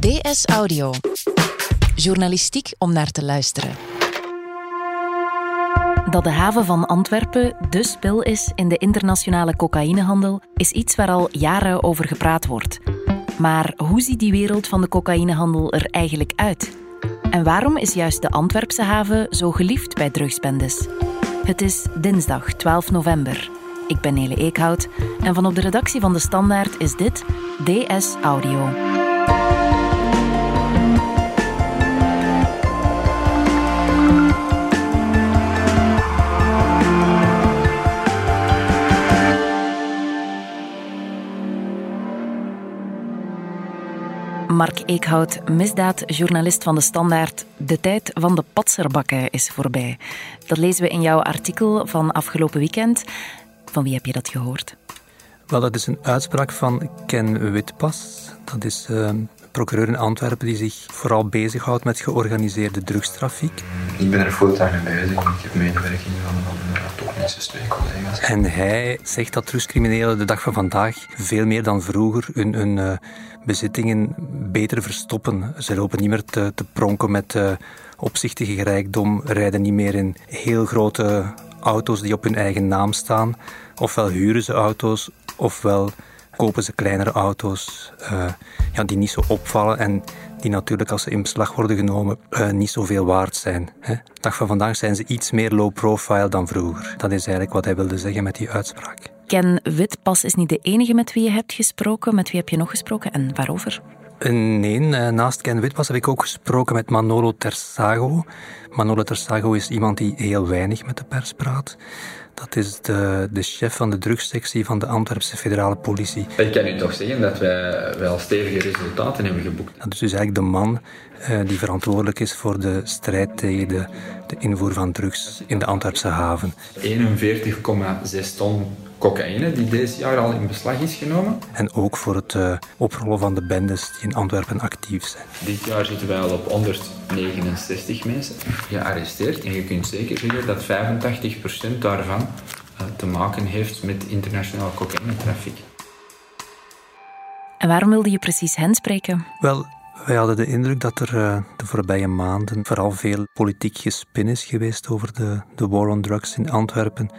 DS Audio. Journalistiek om naar te luisteren. Dat de haven van Antwerpen de spil is in de internationale cocaïnehandel, is iets waar al jaren over gepraat wordt. Maar hoe ziet die wereld van de cocaïnehandel er eigenlijk uit? En waarom is juist de Antwerpse haven zo geliefd bij drugsbendes? Het is dinsdag 12 november. Ik ben Nele Eekhout en van op de redactie van De Standaard is dit DS Audio. Mark Eekhout, misdaadjournalist van De Standaard. De tijd van de patserbakken is voorbij. Dat lezen we in jouw artikel van afgelopen weekend. Van wie heb je dat gehoord? Wel, dat is een uitspraak van Ken Witpas. Dat is uh, procureur in Antwerpen die zich vooral bezighoudt met georganiseerde drugstrafiek. Ik ben er fulltime mee bezig. Ik heb medewerking van, van toch minstens twee collega's. En hij zegt dat drugscriminelen de dag van vandaag veel meer dan vroeger hun, hun uh, bezittingen beter verstoppen. Ze lopen niet meer te, te pronken met uh, opzichtige rijkdom, rijden niet meer in heel grote auto's die op hun eigen naam staan. Ofwel huren ze auto's, ofwel kopen ze kleinere auto's uh, ja, die niet zo opvallen en die natuurlijk als ze in beslag worden genomen uh, niet zoveel waard zijn. Hè. Dag van vandaag zijn ze iets meer low profile dan vroeger. Dat is eigenlijk wat hij wilde zeggen met die uitspraak. Ken Witpas is niet de enige met wie je hebt gesproken. Met wie heb je nog gesproken en waarover? Nee, naast Ken Witpas heb ik ook gesproken met Manolo Tersago. Manolo Tersago is iemand die heel weinig met de pers praat. Dat is de, de chef van de drugssectie van de Antwerpse federale politie. Ik kan u toch zeggen dat wij wel stevige resultaten hebben geboekt. Dat is dus eigenlijk de man uh, die verantwoordelijk is voor de strijd tegen de, de invoer van drugs in de Antwerpse haven. 41,6 ton cocaïne die deze jaar al in beslag is genomen. En ook voor het uh, oprollen van de bendes die in Antwerpen actief zijn. Dit jaar zitten wij al op 169 mensen gearresteerd. En je kunt zeker zeggen dat 85% daarvan uh, te maken heeft met internationaal cocaïnetrafiek. En waarom wilde je precies hen spreken? Wel, wij hadden de indruk dat er uh, de voorbije maanden vooral veel politiek gespin is geweest over de, de war on drugs in Antwerpen.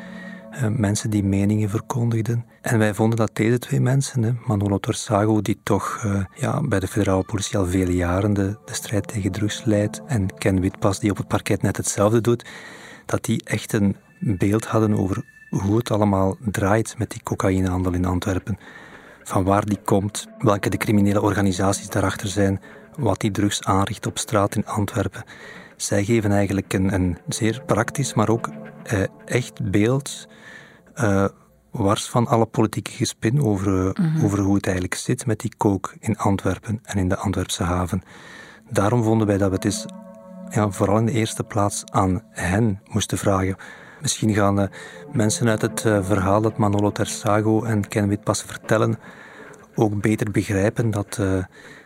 Uh, mensen die meningen verkondigden. En wij vonden dat deze twee mensen, Manolo Torsago, die toch uh, ja, bij de federale politie al vele jaren de, de strijd tegen drugs leidt, en Ken Witpas, die op het parket net hetzelfde doet, dat die echt een beeld hadden over hoe het allemaal draait met die cocaïnehandel in Antwerpen. Van waar die komt, welke de criminele organisaties daarachter zijn, wat die drugs aanricht op straat in Antwerpen. Zij geven eigenlijk een, een zeer praktisch, maar ook eh, echt beeld, uh, wars van alle politieke gespin over, mm-hmm. over hoe het eigenlijk zit met die kook in Antwerpen en in de Antwerpse haven. Daarom vonden wij dat we het eens ja, vooral in de eerste plaats aan hen moesten vragen. Misschien gaan uh, mensen uit het uh, verhaal dat Manolo Tersago en Ken Witpas vertellen ook beter begrijpen dat uh,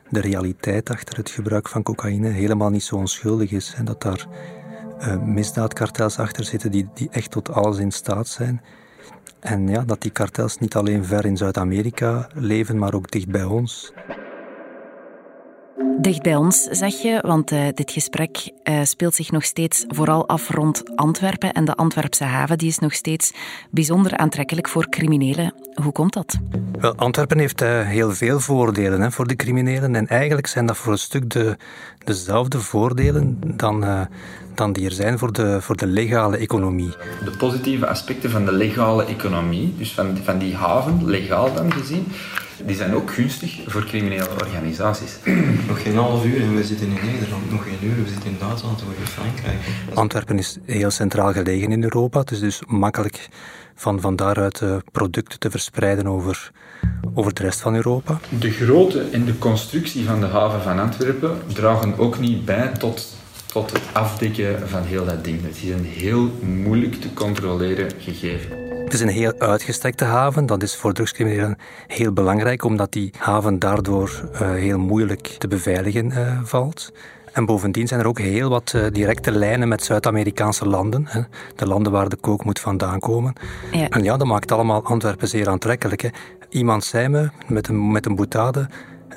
de realiteit achter het gebruik van cocaïne helemaal niet zo onschuldig is. En dat daar misdaadkartels achter zitten die, die echt tot alles in staat zijn. En ja, dat die kartels niet alleen ver in Zuid-Amerika leven, maar ook dicht bij ons. Dicht bij ons, zeg je, want uh, dit gesprek uh, speelt zich nog steeds vooral af rond Antwerpen en de Antwerpse haven. Die is nog steeds bijzonder aantrekkelijk voor criminelen. Hoe komt dat? Wel, Antwerpen heeft uh, heel veel voordelen hè, voor de criminelen. En eigenlijk zijn dat voor een stuk de, dezelfde voordelen dan, dan die er zijn voor de, voor de legale economie. De positieve aspecten van de legale economie, dus van, van die haven, legaal dan gezien, die zijn ook gunstig voor criminele organisaties. Nog geen half uur en we zitten in Nederland. Nog geen uur, we zitten in Duitsland of in Frankrijk. Antwerpen is heel centraal gelegen in Europa. Het is dus makkelijk van, van daaruit uh, producten te verspreiden over, over de rest van Europa. De grootte en de constructie van de haven van Antwerpen dragen ook niet bij tot, tot het afdekken van heel dat ding. Het is een heel moeilijk te controleren gegeven. Het is een heel uitgestrekte haven. Dat is voor drugscriminelen heel belangrijk, omdat die haven daardoor uh, heel moeilijk te beveiligen uh, valt. En bovendien zijn er ook heel wat uh, directe lijnen met Zuid-Amerikaanse landen. Hè. De landen waar de kook moet vandaan komen. Ja. En ja, dat maakt allemaal Antwerpen zeer aantrekkelijk. Hè. Iemand zei me met een, met een boutade...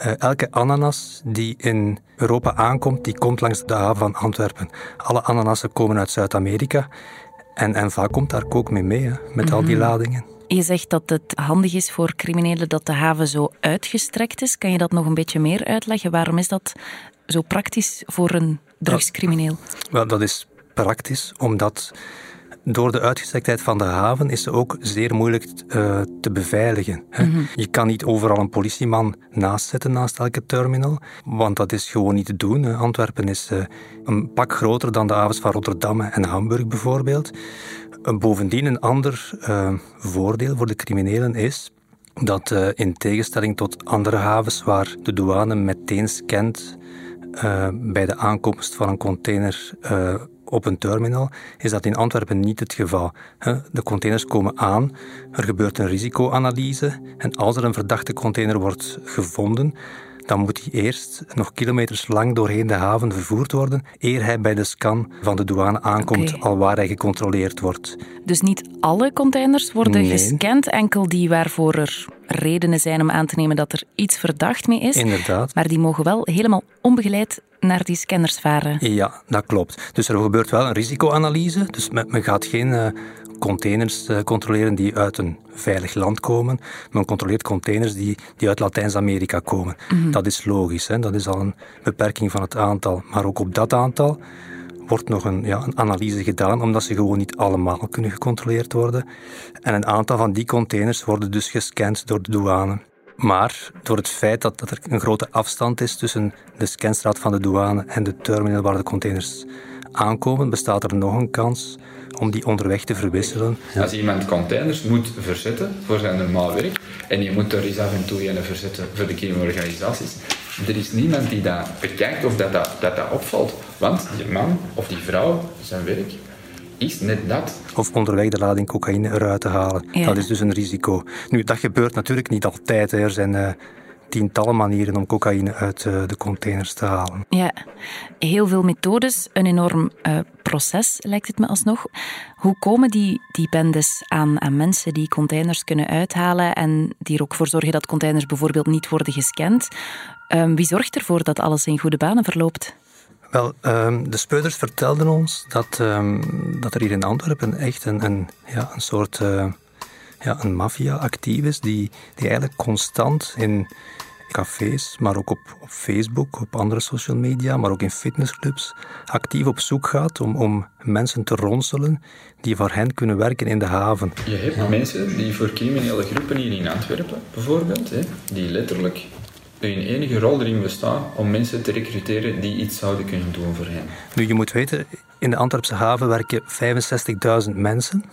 Uh, elke ananas die in Europa aankomt, die komt langs de haven van Antwerpen. Alle ananassen komen uit Zuid-Amerika en, en vaak komt daar kook mee mee, hè, met al die mhm. ladingen. Je zegt dat het handig is voor criminelen dat de haven zo uitgestrekt is. Kan je dat nog een beetje meer uitleggen? Waarom is dat zo praktisch voor een drugscrimineel? Wel, dat is praktisch omdat door de uitgestrektheid van de haven is ze ook zeer moeilijk uh, te beveiligen. Mhm. Je kan niet overal een politieman naast zetten naast elke terminal, want dat is gewoon niet te doen. Antwerpen is uh, een pak groter dan de havens van Rotterdam en Hamburg bijvoorbeeld. Uh, bovendien een ander voordeel voor de criminelen is dat in tegenstelling tot andere havens waar de douane meteen scant bij de aankomst van een container op een terminal, is dat in Antwerpen niet het geval. De containers komen aan, er gebeurt een risicoanalyse en als er een verdachte container wordt gevonden, dan moet hij eerst nog kilometers lang doorheen de haven vervoerd worden, eer hij bij de scan van de douane aankomt, okay. al waar hij gecontroleerd wordt. Dus niet alle containers worden gescand, enkel die waarvoor er redenen zijn om aan te nemen dat er iets verdacht mee is. Inderdaad. Maar die mogen wel helemaal onbegeleid naar die scanners varen. Ja, dat klopt. Dus er gebeurt wel een risicoanalyse. Dus men gaat geen uh, containers uh, controleren die uit een veilig land komen. Men controleert containers die, die uit Latijns-Amerika komen. Mhm. Dat is logisch. Hè? Dat is al een beperking van het aantal. Maar ook op dat aantal wordt nog een, ja, een analyse gedaan, omdat ze gewoon niet allemaal kunnen gecontroleerd worden. En een aantal van die containers worden dus gescand door de douane. Maar door het feit dat, dat er een grote afstand is tussen de scanstraat van de douane en de terminal waar de containers aankomen, bestaat er nog een kans om die onderweg te verwisselen. Als iemand containers moet verzetten voor zijn normaal werk, en je moet er eens af en toe een verzetten voor de organisaties, er is niemand die dat bekijkt of dat, dat, dat, dat opvalt. Want die man of die vrouw, zijn werk, is net dat. Of onderweg de lading cocaïne eruit te halen. Dat is dus een risico. Nu, dat gebeurt natuurlijk niet altijd. Er zijn uh, tientallen manieren om cocaïne uit uh, de containers te halen. Ja, heel veel methodes, een enorm uh, proces lijkt het me alsnog. Hoe komen die, die bendes aan, aan mensen die containers kunnen uithalen en die er ook voor zorgen dat containers bijvoorbeeld niet worden gescand? Um, wie zorgt ervoor dat alles in goede banen verloopt? Wel, um, de speuders vertelden ons dat, um, dat er hier in Antwerpen echt een, een, ja, een soort uh, ja, een maffia actief is, die, die eigenlijk constant in cafés, maar ook op, op Facebook, op andere social media, maar ook in fitnessclubs, actief op zoek gaat om, om mensen te ronselen die voor hen kunnen werken in de haven. Je hebt mensen die voor criminele groepen hier in Antwerpen, bijvoorbeeld, hè, die letterlijk hun enige rol erin bestaat om mensen te recruteren die iets zouden kunnen doen voor hen. Nu, je moet weten, in de Antwerpse haven werken 65.000 mensen.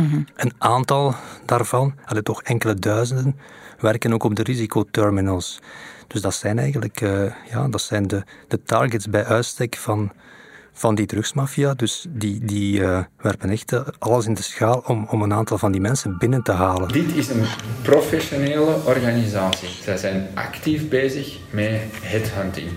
Mhm. Een aantal daarvan, allee, toch enkele duizenden, werken ook op de risicoterminals. Dus dat zijn eigenlijk uh, ja, dat zijn de, de targets bij uitstek van, van die drugsmafia. Dus die, die uh, werpen echt eh, alles in de schaal om, om een aantal van die mensen binnen te halen. Dit is een professionele organisatie. Zij zijn actief bezig met headhunting.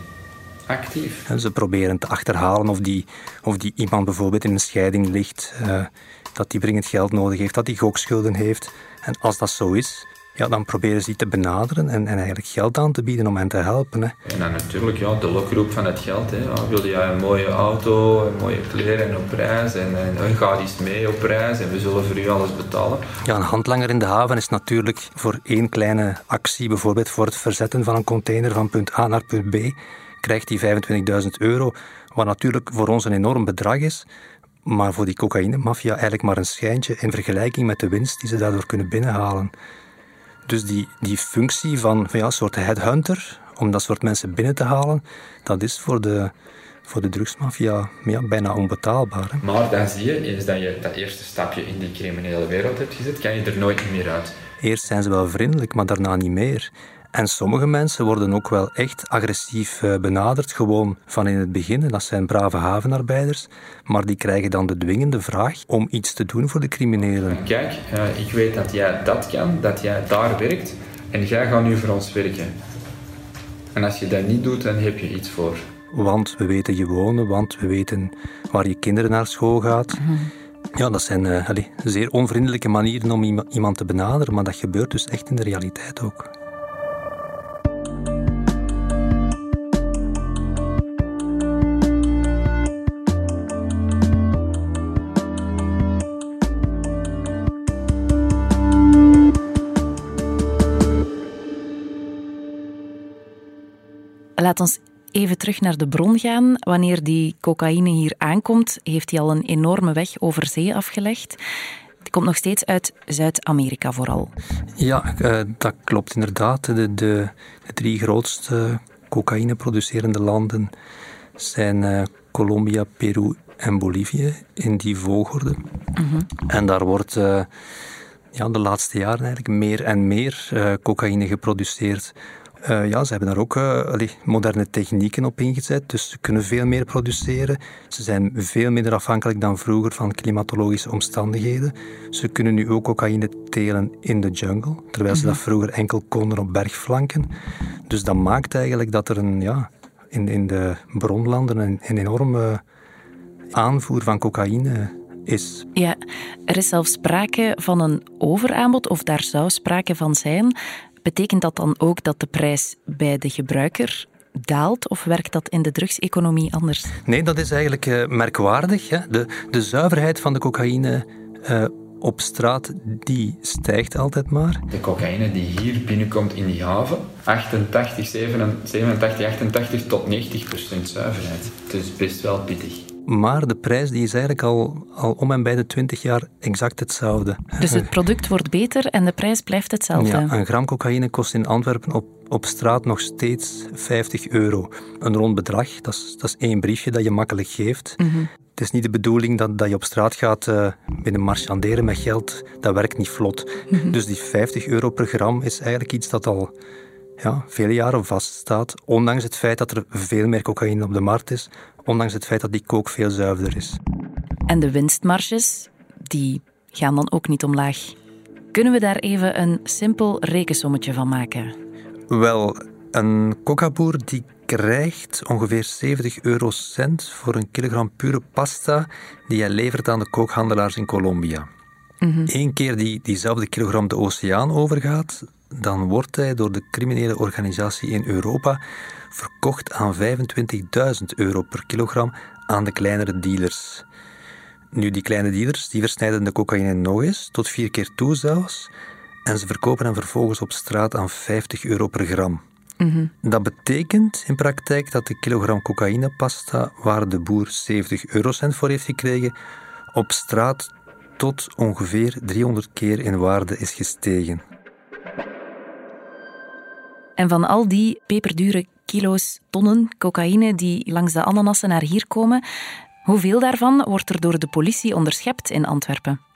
Actief. En ze proberen te achterhalen of die, of die iemand bijvoorbeeld in een scheiding ligt, uh, dat die dringend geld nodig heeft, dat die gokschulden heeft. En als dat zo is, ja, dan proberen ze die te benaderen en, en eigenlijk geld aan te bieden om hen te helpen. Hè. En dan natuurlijk ja, de lokroep van het geld. Hè. Ja, wil jij een mooie auto, een mooie kleren op prijs en, en, ga eens mee op prijs en we zullen voor u alles betalen. Ja, een handlanger in de haven is natuurlijk voor één kleine actie, bijvoorbeeld voor het verzetten van een container van punt A naar punt B, krijgt hij 25.000 euro, wat natuurlijk voor ons een enorm bedrag is, maar voor die cocaïne-mafia eigenlijk maar een schijntje in vergelijking met de winst die ze daardoor kunnen binnenhalen. Dus die, die functie van, van ja, een soort headhunter, om dat soort mensen binnen te halen, dat is voor de, voor de drugsmafia ja, bijna onbetaalbaar. Hè. Maar dan zie je, eens dat je dat eerste stapje in die criminele wereld hebt gezet, kan je er nooit meer uit. Eerst zijn ze wel vriendelijk, maar daarna niet meer. En sommige mensen worden ook wel echt agressief eh, benaderd, gewoon van in het begin. Dat zijn brave havenarbeiders, maar die krijgen dan de dwingende vraag om iets te doen voor de criminelen. Kijk, uh, ik weet dat jij dat kan, dat jij daar werkt en jij gaat nu voor ons werken. En als je dat niet doet, dan heb je iets voor. Want we weten je wonen, want we weten waar je kinderen naar school gaat. Mhm. Ja, dat zijn uh, allez, zeer onvriendelijke manieren om iemand te benaderen, maar dat gebeurt dus echt in de realiteit ook. Laat ons even terug naar de bron gaan. Wanneer die cocaïne hier aankomt, heeft hij al een enorme weg over zee afgelegd. Die komt nog steeds uit Zuid-Amerika vooral. Ja, uh, dat klopt inderdaad. De, de, de drie grootste cocaïne-producerende landen zijn uh, Colombia, Peru en Bolivie in die volgorde. Mm En daar wordt uh, ja, de laatste jaren eigenlijk meer en meer cocaïne geproduceerd. Uh, ja, ze hebben daar ook uh, allee, moderne technieken op ingezet, dus ze kunnen veel meer produceren. Ze zijn veel minder afhankelijk dan vroeger van klimatologische omstandigheden. Ze kunnen nu ook cocaïne telen in de jungle, terwijl ze dat mhm. vroeger enkel konden op bergflanken. Dus dat maakt eigenlijk dat er een, ja, in, in de bronlanden een, een enorme aanvoer van cocaïne is. Ja, er is zelfs sprake van een overaanbod, of daar zou sprake van zijn. Betekent dat dan ook dat de prijs bij de gebruiker daalt of werkt dat in de drugseconomie anders? Nee, dat is eigenlijk uh, merkwaardig. Hè? De, de zuiverheid van de cocaïne uh, op straat, die stijgt altijd maar. De cocaïne die hier binnenkomt in die haven, 88, 87, 88 tot 90 procent zuiverheid. Het is best wel pittig. Maar de prijs die is eigenlijk al, al om en bij de 20 jaar exact hetzelfde. Dus het product wordt beter en de prijs blijft hetzelfde? Ja, een gram cocaïne kost in Antwerpen op, op straat nog steeds 50 euro. Een rond bedrag, dat is, dat is één briefje dat je makkelijk geeft. Mhm. Het is niet de bedoeling dat, dat je op straat gaat uh, binnen marchanderen met geld. Dat werkt niet vlot. Mhm. Dus die 50 euro per gram is eigenlijk iets dat al ja, vele jaren vaststaat. Ondanks het feit dat er veel meer cocaïne op de markt is. Ondanks het feit dat die kook veel zuiverder is. En de winstmarges, die gaan dan ook niet omlaag. Kunnen we daar even een simpel rekensommetje van maken? Wel, een cocaboer die krijgt ongeveer 70 eurocent voor een kilogram pure pasta die hij levert aan de kookhandelaars in Colombia. Mm Eén keer die diezelfde kilogram de oceaan overgaat, dan wordt hij door de criminele organisatie in Europa verkocht aan 25.000 euro per kilogram aan de kleinere dealers. Nu, die kleine dealers die versnijden de cocaïne nog eens, tot vier keer toe zelfs, en ze verkopen hem vervolgens op straat aan 50 euro per gram. Mhm. Dat betekent in praktijk dat de kilogram cocaïnepasta, waar de boer 70 eurocent voor heeft gekregen, op straat tot ongeveer 300 keer in waarde is gestegen. En van al die peperdure kilo's, tonnen cocaïne die langs de ananassen naar hier komen, hoeveel daarvan wordt er door de politie onderschept in Antwerpen?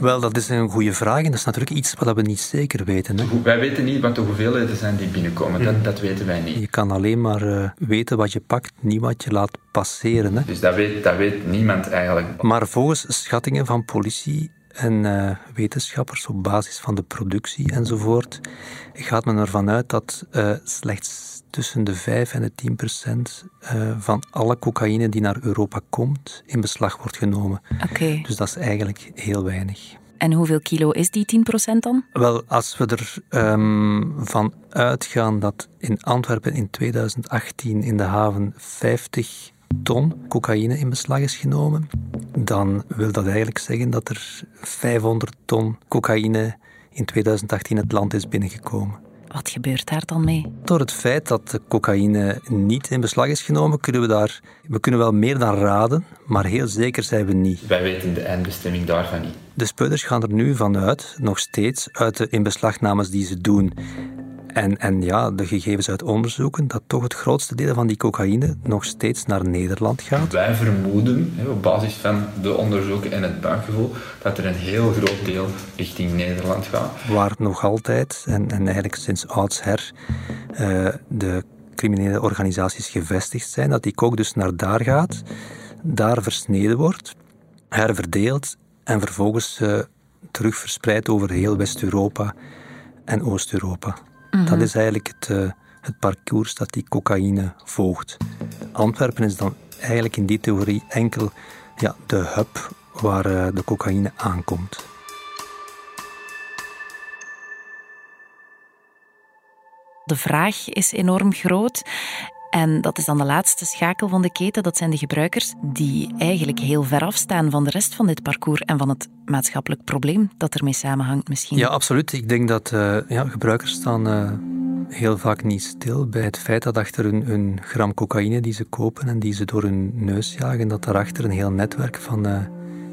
Wel, dat is een goede vraag en dat is natuurlijk iets wat we niet zeker weten. Hè? Wij weten niet wat de hoeveelheden zijn die binnenkomen, dat, dat weten wij niet. Je kan alleen maar uh, weten wat je pakt, niet wat je laat passeren. Hè? Dus dat weet, dat weet niemand eigenlijk. Maar volgens schattingen van politie en uh, wetenschappers op basis van de productie enzovoort, gaat men ervan uit dat uh, slechts tussen de 5 en de 10 procent uh, van alle cocaïne die naar Europa komt in beslag wordt genomen. Okay. Dus dat is eigenlijk heel weinig. En hoeveel kilo is die 10% dan? Wel, als we ervan um, van uitgaan dat in Antwerpen in 2018 in de haven 50 ton cocaïne in beslag is genomen, dan wil dat eigenlijk zeggen dat er 500 ton cocaïne in 2018 het land is binnengekomen. Wat gebeurt daar dan mee? Door het feit dat de cocaïne niet in beslag is genomen, kunnen we daar... We kunnen wel meer dan raden, maar heel zeker zijn we niet. Wij weten de eindbestemming daarvan niet. De speurders gaan er nu vanuit, nog steeds, uit de inbeslagnames die ze doen en, en ja, de gegevens uit onderzoeken dat toch het grootste deel van die cocaïne nog steeds naar Nederland gaat. Wij vermoeden, op basis van de onderzoeken en het buikgevoel, dat er een heel groot deel richting Nederland gaat. Waar nog altijd, en, en eigenlijk sinds oudsher, uh, de criminele organisaties gevestigd zijn, dat die kook dus naar daar gaat, daar versneden wordt, herverdeeld en vervolgens uh, terug verspreid over heel West-Europa en Oost-Europa. Dat mhm. is eigenlijk het, uh, het parcours dat die cocaïne volgt. Antwerpen is dan eigenlijk in die theorie enkel ja, de hub waar uh, de cocaïne aankomt. De vraag is enorm groot. En dat is dan de laatste schakel van de keten. Dat zijn de gebruikers die eigenlijk heel ver afstaan van de rest van dit parcours en van het maatschappelijk probleem dat ermee samenhangt misschien. Ja, absoluut. Ik denk dat uh, ja, gebruikers staan uh, heel vaak niet stil bij het feit dat achter een gram cocaïne die ze kopen en die ze door hun neus jagen, dat daarachter een heel netwerk van uh,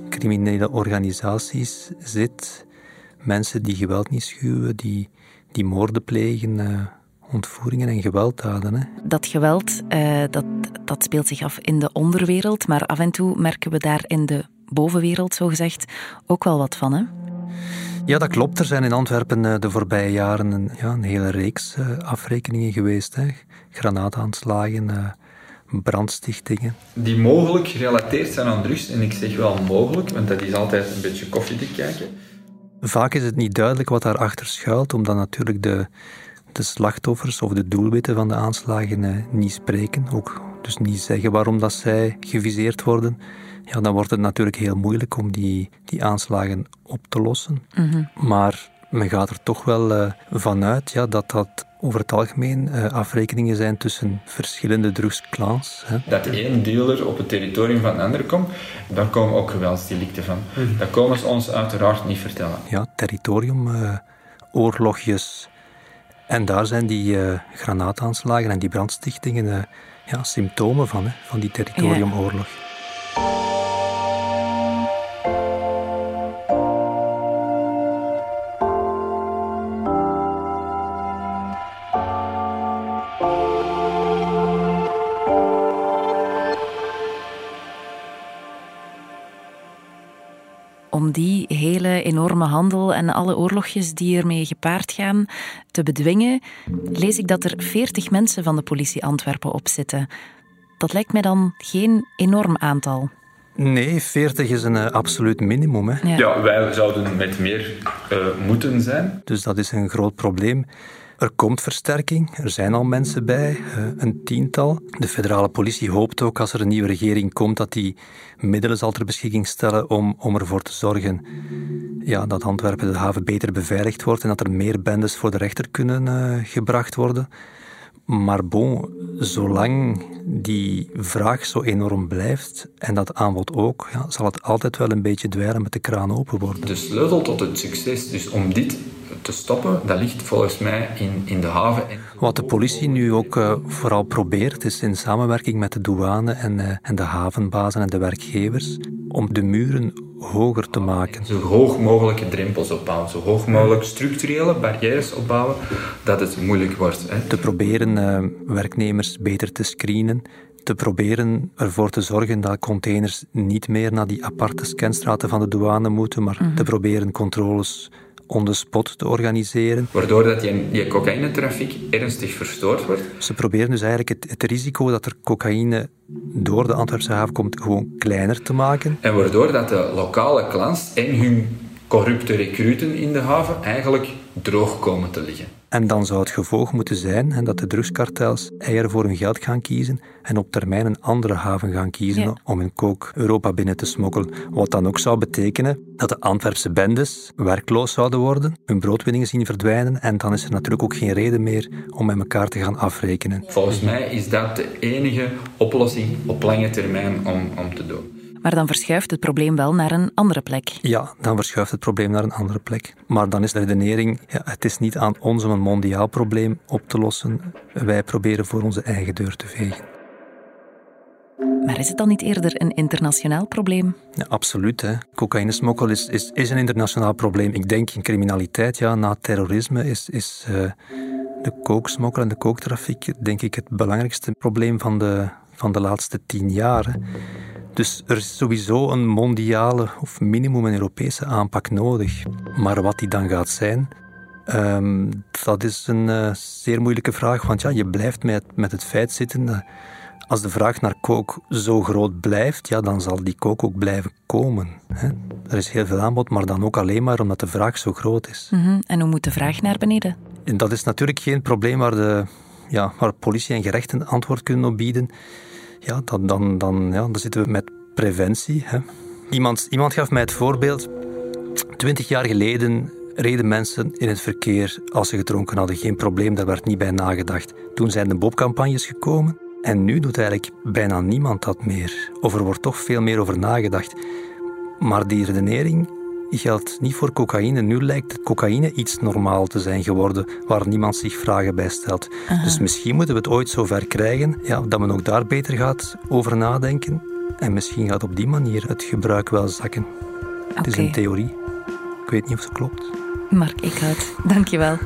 criminele organisaties zit. Mensen die geweld niet schuwen, die, die moorden plegen, ontvoeringen en gewelddaden. Hè. Dat geweld uh, dat, dat speelt zich af in de onderwereld, maar af en toe merken we daar in de bovenwereld, zogezegd, ook wel wat van. Hè? Ja, dat klopt. Er zijn in Antwerpen eh, de voorbije jaren een, ja, een hele reeks uh, afrekeningen geweest. Hè. Granaataanslagen, brandstichtingen. Die mogelijk gerelateerd zijn aan drugs. En ik zeg wel mogelijk, want dat is altijd een beetje koffie te kijken. Vaak is het niet duidelijk wat daarachter schuilt, omdat natuurlijk de, de slachtoffers of de doelwitten van de aanslagen niet spreken. Ook dus niet zeggen waarom dat zij geviseerd worden ja, dan wordt het natuurlijk heel moeilijk om die, die aanslagen op te lossen. Mhm. Maar men gaat er toch wel uh, vanuit ja, dat dat over het algemeen uh, afrekeningen zijn tussen verschillende drugsclans. Hè. Dat één dealer op het territorium van een ander komt, daar komen ook geweldsdelicten van. Mm. Dat komen ze ons uiteraard niet vertellen. Ja, territorium, uh, oorlogjes. En daar zijn die granaataanslagen en die brandstichtingen ja, symptomen van, hè, van die territoriumoorlog. Ja. Om die hele enorme handel en alle oorlogjes die ermee gepaard gaan te bedwingen, lees ik dat er 40 mensen van de politie Antwerpen op zitten. Dat lijkt mij dan geen enorm aantal. Nee, 40 is een uh, absoluut minimum. Hè. Ja. ja. wij zouden met meer uh, moeten zijn. Dus dat is een groot probleem. Er komt versterking, er zijn al mensen bij, eh, een tiental. De federale politie hoopt ook als er een nieuwe regering komt dat die middelen zal ter beschikking stellen om, om ervoor te zorgen ja, dat Antwerpen de haven beter beveiligd wordt en dat er meer bendes voor de rechter kunnen uh, gebracht worden. Maar bon, zolang die vraag zo enorm blijft en dat aanbod ook, ja, zal het altijd wel een beetje dweilen met de kraan open worden. De sleutel tot het succes, dus om dit te stoppen, dat ligt volgens mij in, in de haven. Wat de politie nu ook uh, vooral probeert, is in samenwerking met de douane en, uh, en de havenbazen en de werkgevers, om de muren hoger te maken. Zo hoog mogelijke drempels opbouwen, zo hoog mogelijk structurele barrières opbouwen, dat het moeilijk wordt. Hè. Te proberen uh, werknemers beter te screenen, te proberen ervoor te zorgen dat containers niet meer naar die aparte scanstraten van de douane moeten, maar mm -hmm. te proberen controles on the spot te organiseren. Waardoor dat je, je cocaïnetrafiek ernstig verstoord wordt. Ze proberen dus eigenlijk het, het, risico dat er cocaïne door de Antwerpse haven komt gewoon kleiner te maken. En waardoor dat de lokale klans en hun corrupte recruten in de haven eigenlijk droog komen te liggen. En dan zou het gevolg moeten zijn hè, dat de drugskartels eieren voor hun geld gaan kiezen en op termijn een andere haven gaan kiezen om hun kook Europa binnen te smokkelen. Wat dan ook zou betekenen dat de Antwerpse bendes werkloos zouden worden, hun broodwinningen zien verdwijnen en dan is er natuurlijk ook geen reden meer om met elkaar te gaan afrekenen. Volgens mij is dat de enige oplossing op lange termijn om, om te doen. Maar dan verschuift het probleem wel naar een andere plek. Ja, dan verschuift het probleem naar een andere plek. Maar dan is de redenering, ja, het is niet aan ons om een mondiaal probleem op te lossen. Wij proberen voor onze eigen deur te vegen. Maar is het dan niet eerder een internationaal probleem? Ja, absoluut. Hè. Cocaïnesmokkel is, is, is een internationaal probleem. Ik denk in criminaliteit, ja, na terrorisme, is, is uh, de kooksmokkel en de kooktrafiek denk ik het belangrijkste probleem van de, van de laatste tien jaar. Dus er is sowieso een mondiale of minimum een Europese aanpak nodig. Maar wat die dan gaat zijn, um, dat is een uh, zeer moeilijke vraag. Want ja, je blijft met, met het feit zitten. Uh, als de vraag naar kook zo groot blijft, ja, dan zal die kook ook blijven komen. Hè? Er is heel veel aanbod, maar dan ook alleen maar omdat de vraag zo groot is. Mm -hmm. En hoe moet de vraag naar beneden? En dat is natuurlijk geen probleem waar, de, ja, waar politie en gerechten antwoord kunnen op bieden ja, dan, dan, dan, ja, dan zitten we met preventie. Hè. Iemand, iemand gaf mij het voorbeeld. Twintig jaar geleden reden mensen in het verkeer als ze gedronken hadden. Geen probleem, daar werd niet bij nagedacht. Toen zijn de Bob-campagnes gekomen. En nu doet eigenlijk bijna niemand dat meer. Of er wordt toch veel meer over nagedacht. Maar die redenering geldt niet voor cocaïne. Nu lijkt cocaïne iets normaal te zijn geworden, waar niemand zich vragen bij stelt. Dus misschien moeten we het ooit zover krijgen ja, dat men ook daar beter gaat over nadenken. En misschien gaat op die manier het gebruik wel zakken. Het is een theorie. Ik weet niet of het klopt. Mark Eekhout, dankjewel.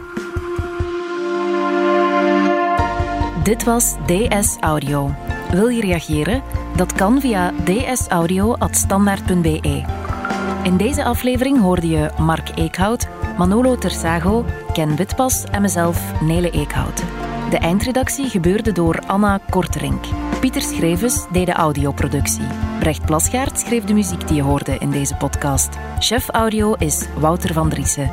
Dit was DS Audio. Wil je reageren? Dat kan via dsaudio.standaard.be. In deze aflevering hoorde je Mark Eekhout, Manolo Tersago, Ken Witpas en mezelf, Nele Eekhout. De eindredactie gebeurde door Anna Korterink. Pieter Schrevens deed de audioproductie. Brecht Plasgaard schreef de muziek die je hoorde in deze podcast. Chef audio is Wouter van Driessen.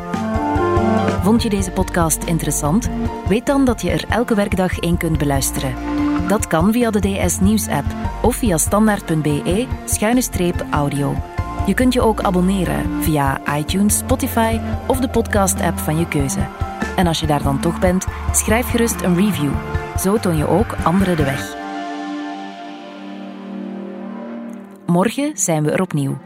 Vond je deze podcast interessant? Weet dan dat je er elke werkdag één kunt beluisteren. Dat kan via de DS Nieuws app of via standaard.be-audio. Je kunt je ook abonneren via iTunes, Spotify of de podcast-app van je keuze. En als je daar dan toch bent, schrijf gerust een review. Zo toon je ook anderen de weg. Morgen zijn we er opnieuw.